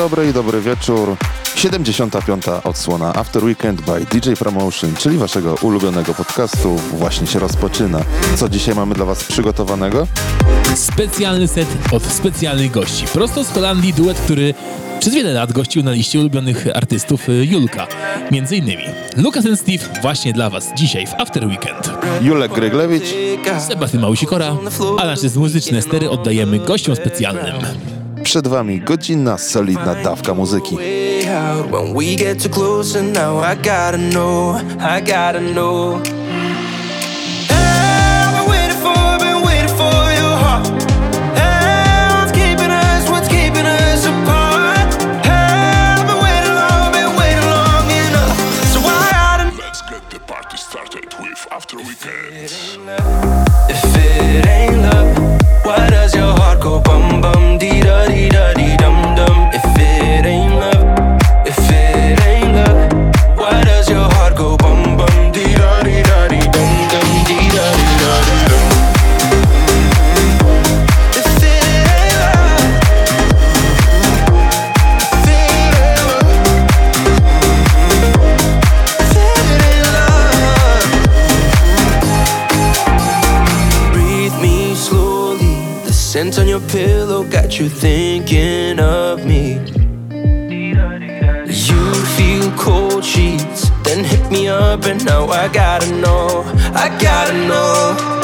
Dobry i dobry wieczór. 75. odsłona After Weekend by DJ Promotion, czyli waszego ulubionego podcastu, właśnie się rozpoczyna. Co dzisiaj mamy dla was przygotowanego? Specjalny set od specjalnych gości. Prosto z Holandii duet, który przez wiele lat gościł na liście ulubionych artystów y, Julka. Między innymi Lucas and Steve właśnie dla was dzisiaj w After Weekend. Julek Gryglewicz, Sebastian Małusikora, a nasze muzyczne stery oddajemy gościom specjalnym. Przed Wami godzinna, solidna dawka muzyki. after we get If it ain't love, why does your go bum bum dee da dee da dee scent on your pillow got you thinking of me. You feel cold sheets, then hit me up, and now I gotta know. I gotta know.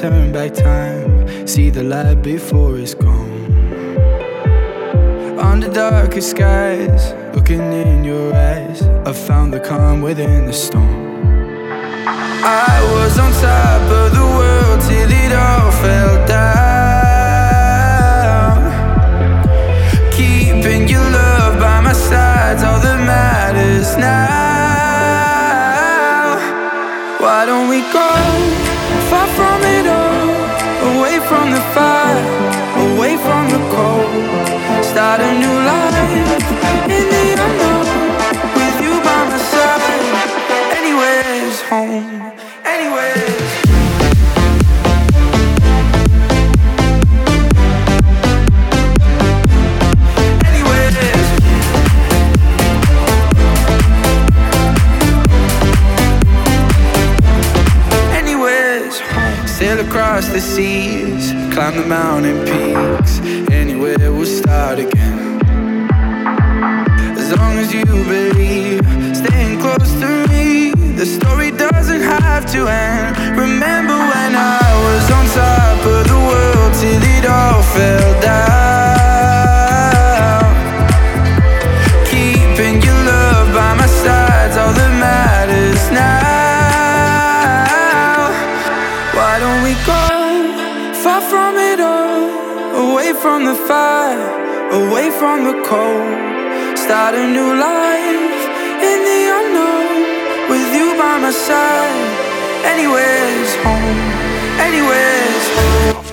Turn back time, see the light before it's gone. Under darkest skies, looking in your eyes, I found the calm within the storm. I was on top of the world till it all fell down. The seas, climb the mountain peaks. Anywhere we'll start again. As long as you believe, staying close to me, the story doesn't have to end. Remember when I was on top of the world till it all fell down. From the fire, away from the cold. Start a new life in the unknown with you by my side. Anywhere's home, anywhere's home.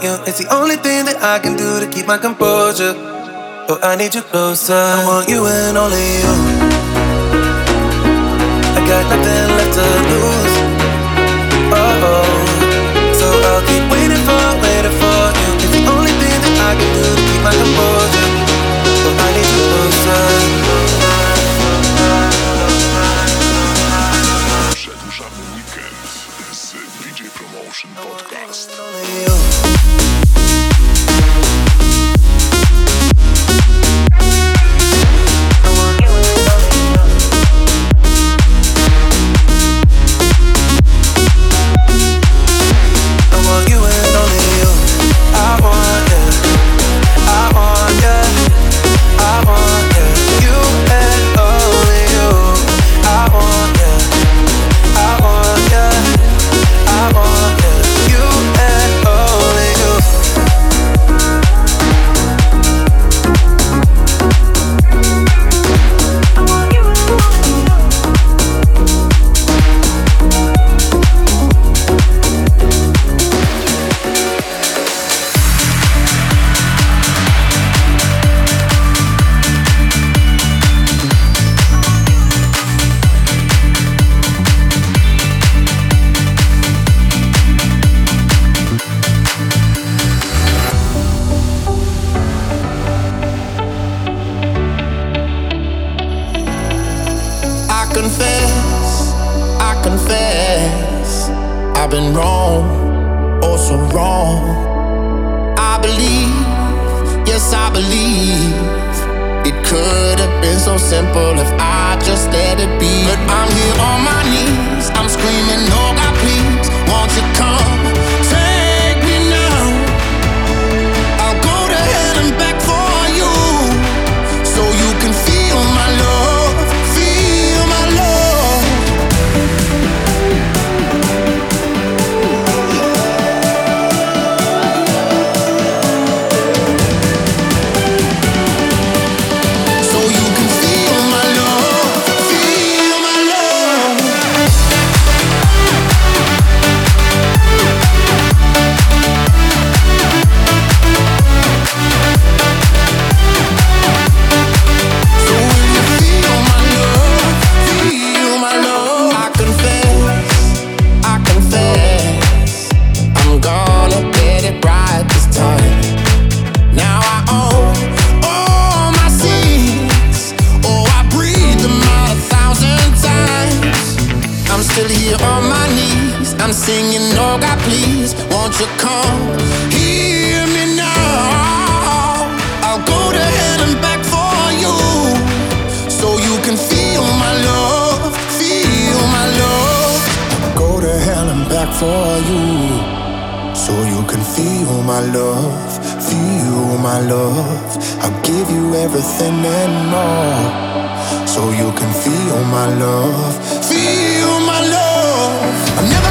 want you. It's the only thing that I can do to keep my composure. Oh, I need you closer. I want you and only you. I got nothing left to lose. Won't you come hear me now? I'll go to hell and back for you, so you can feel my love, feel my love. I'll go to hell and back for you, so you can feel my love, feel my love. I'll give you everything and more, so you can feel my love, feel my love. I never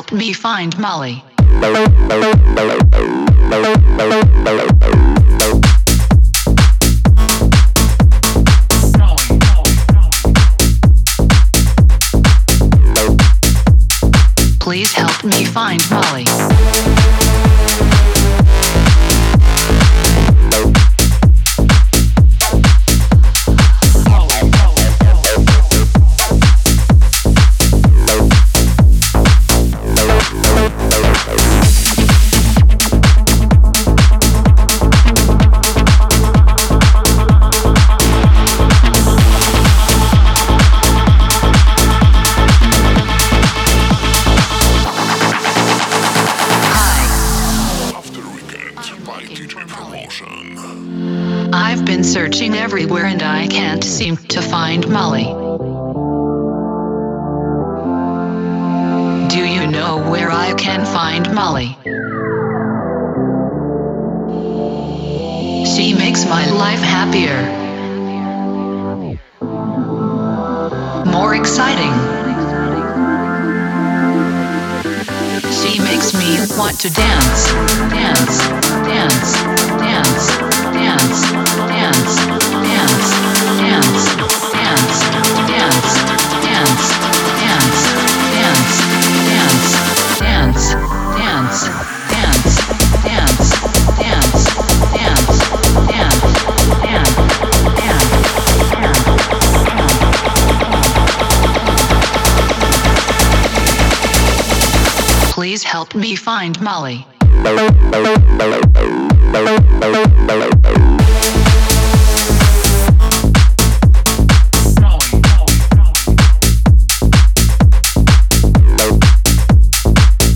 help me find Molly. Please help me find Molly.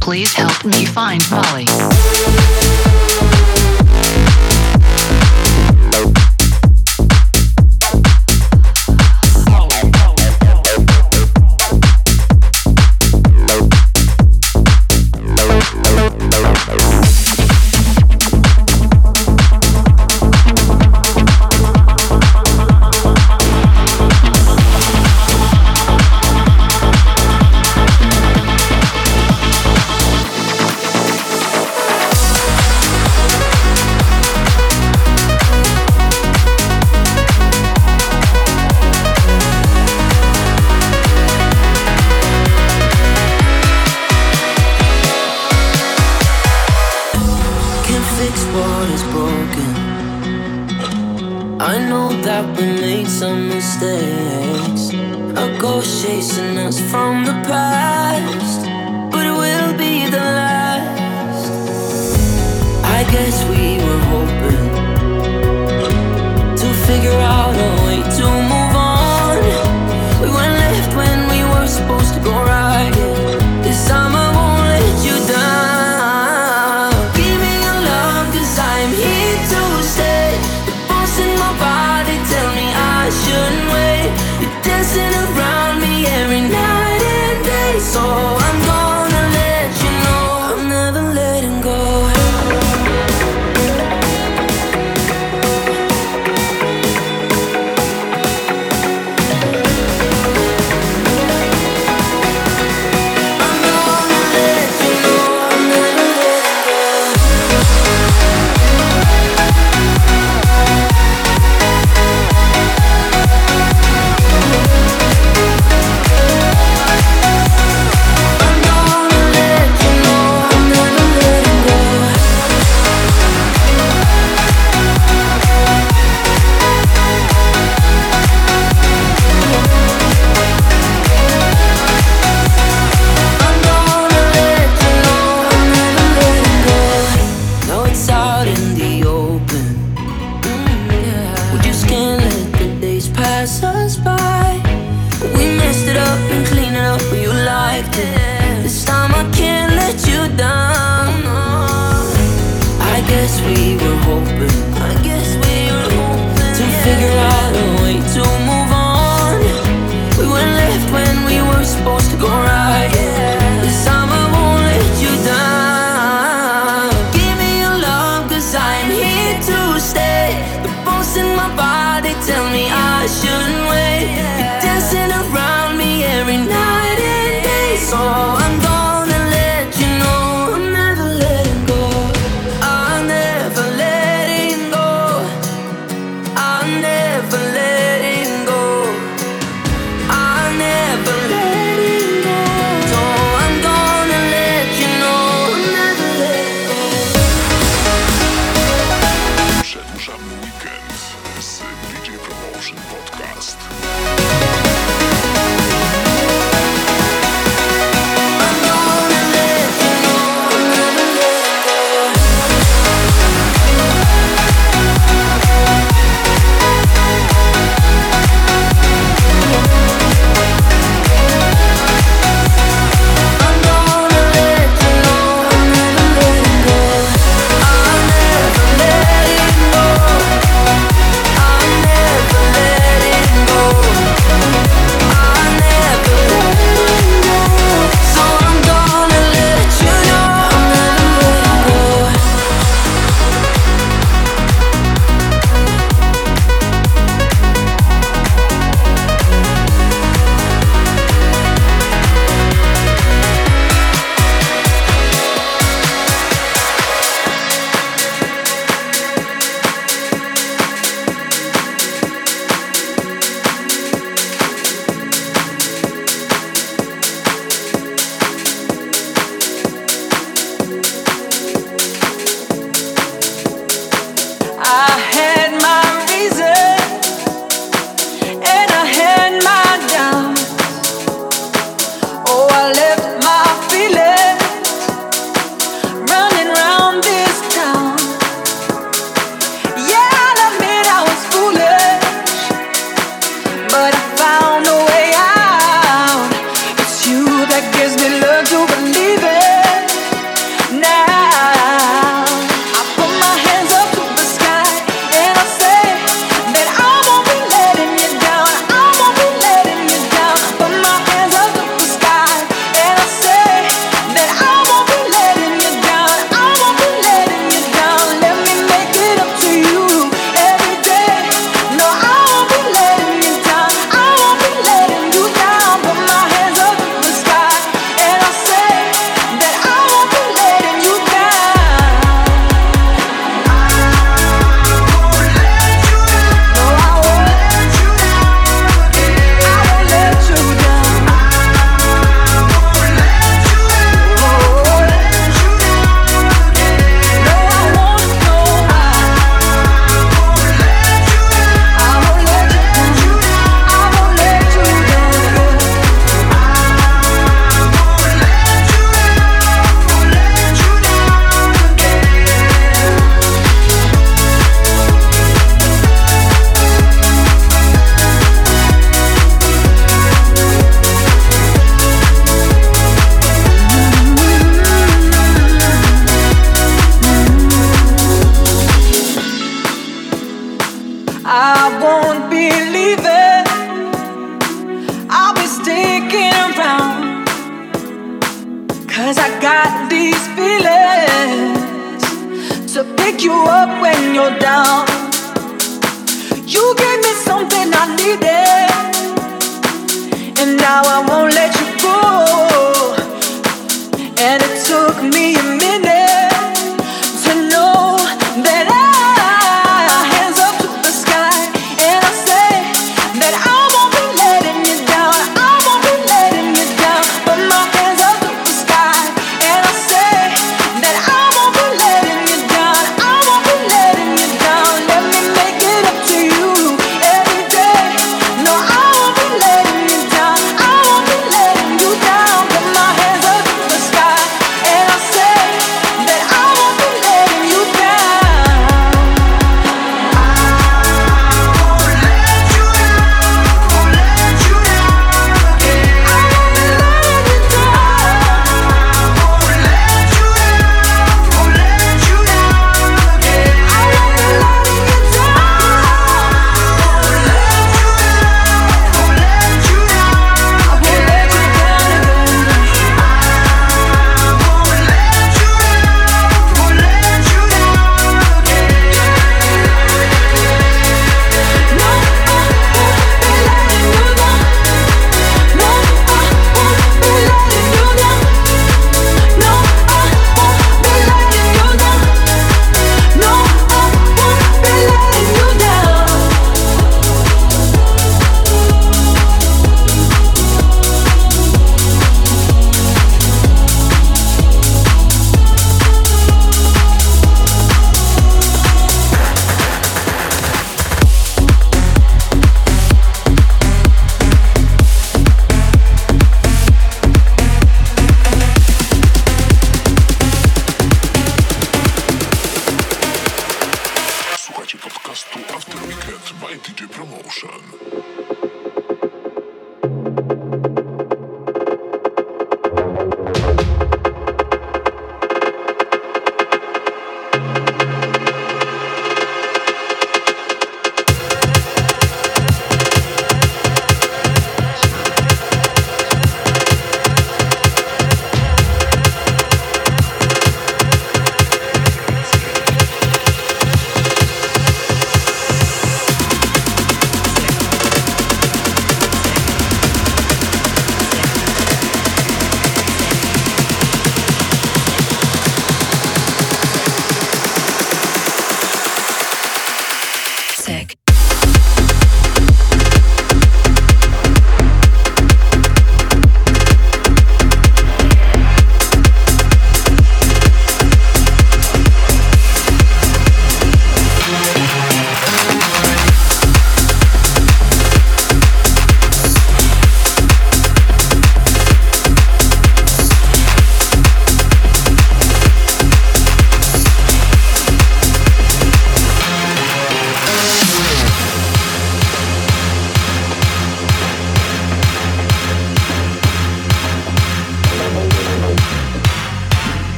Please help me find Molly.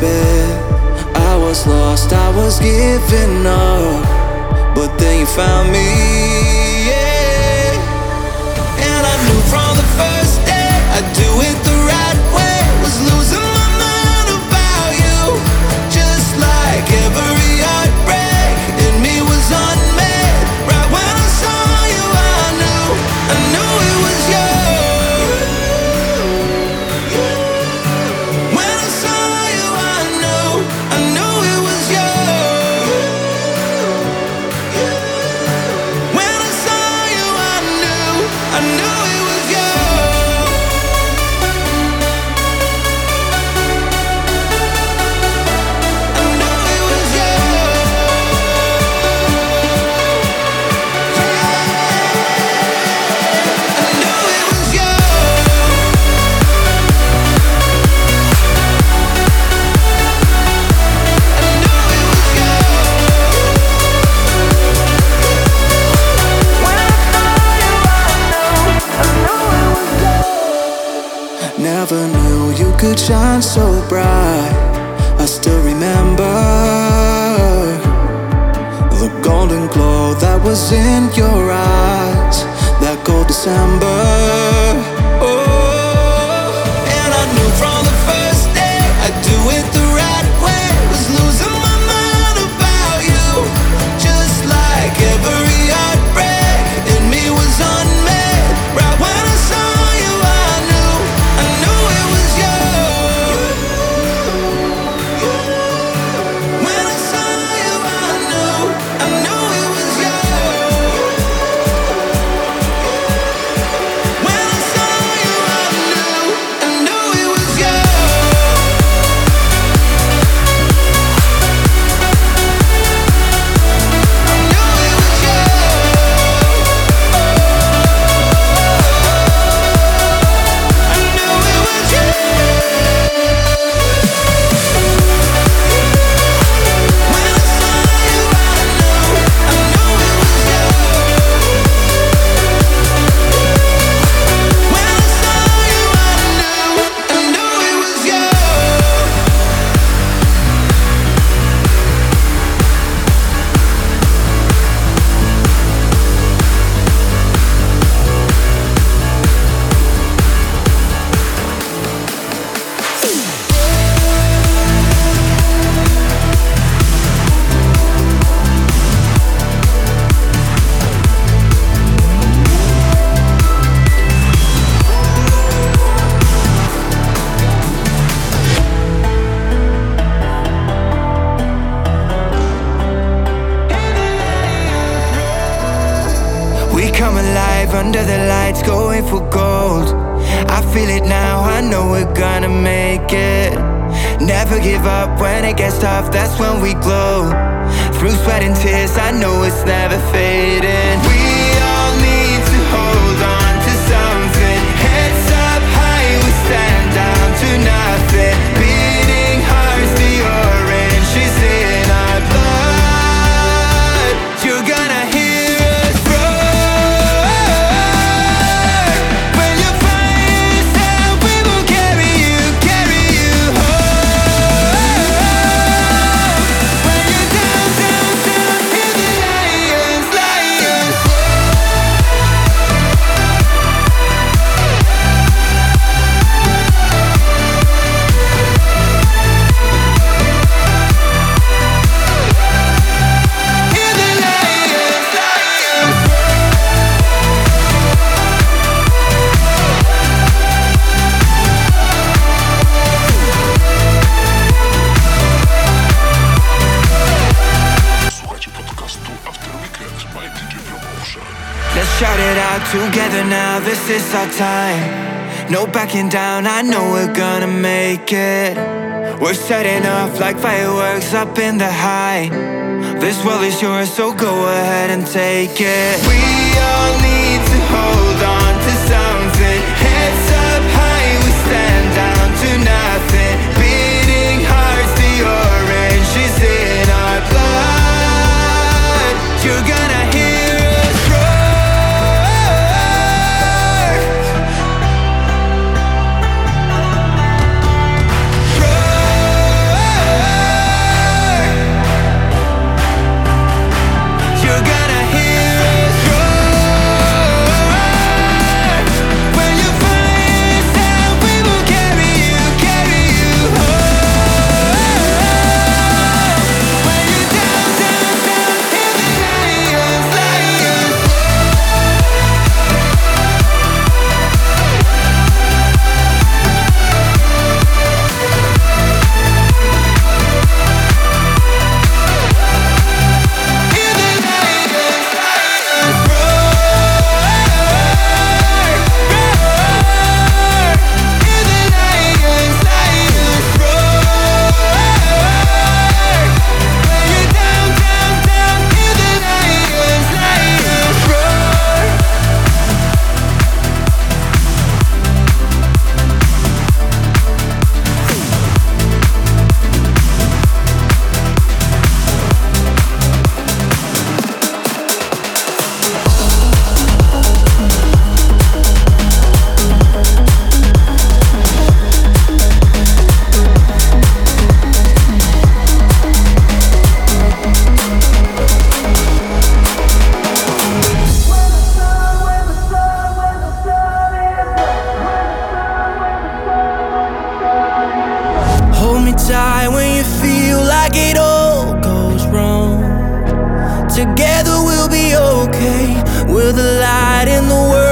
bed looking down, I know we're gonna make it. We're setting off like fireworks up in the high. This world is yours, so go ahead and take it. We Together we'll be okay. We're the light in the world.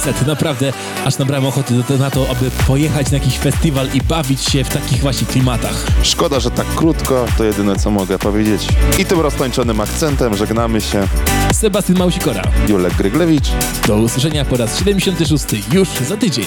set. Naprawdę aż nabrałem ochoty na to, aby pojechać na jakiś festiwal i bawić się w takich właśnie klimatach. Szkoda, że tak krótko, to jedyne co mogę powiedzieć. I tym roztańczonym akcentem żegnamy się. Sebastian Mausikora. Julek Gryglewicz. Do usłyszenia po raz 76 już za tydzień.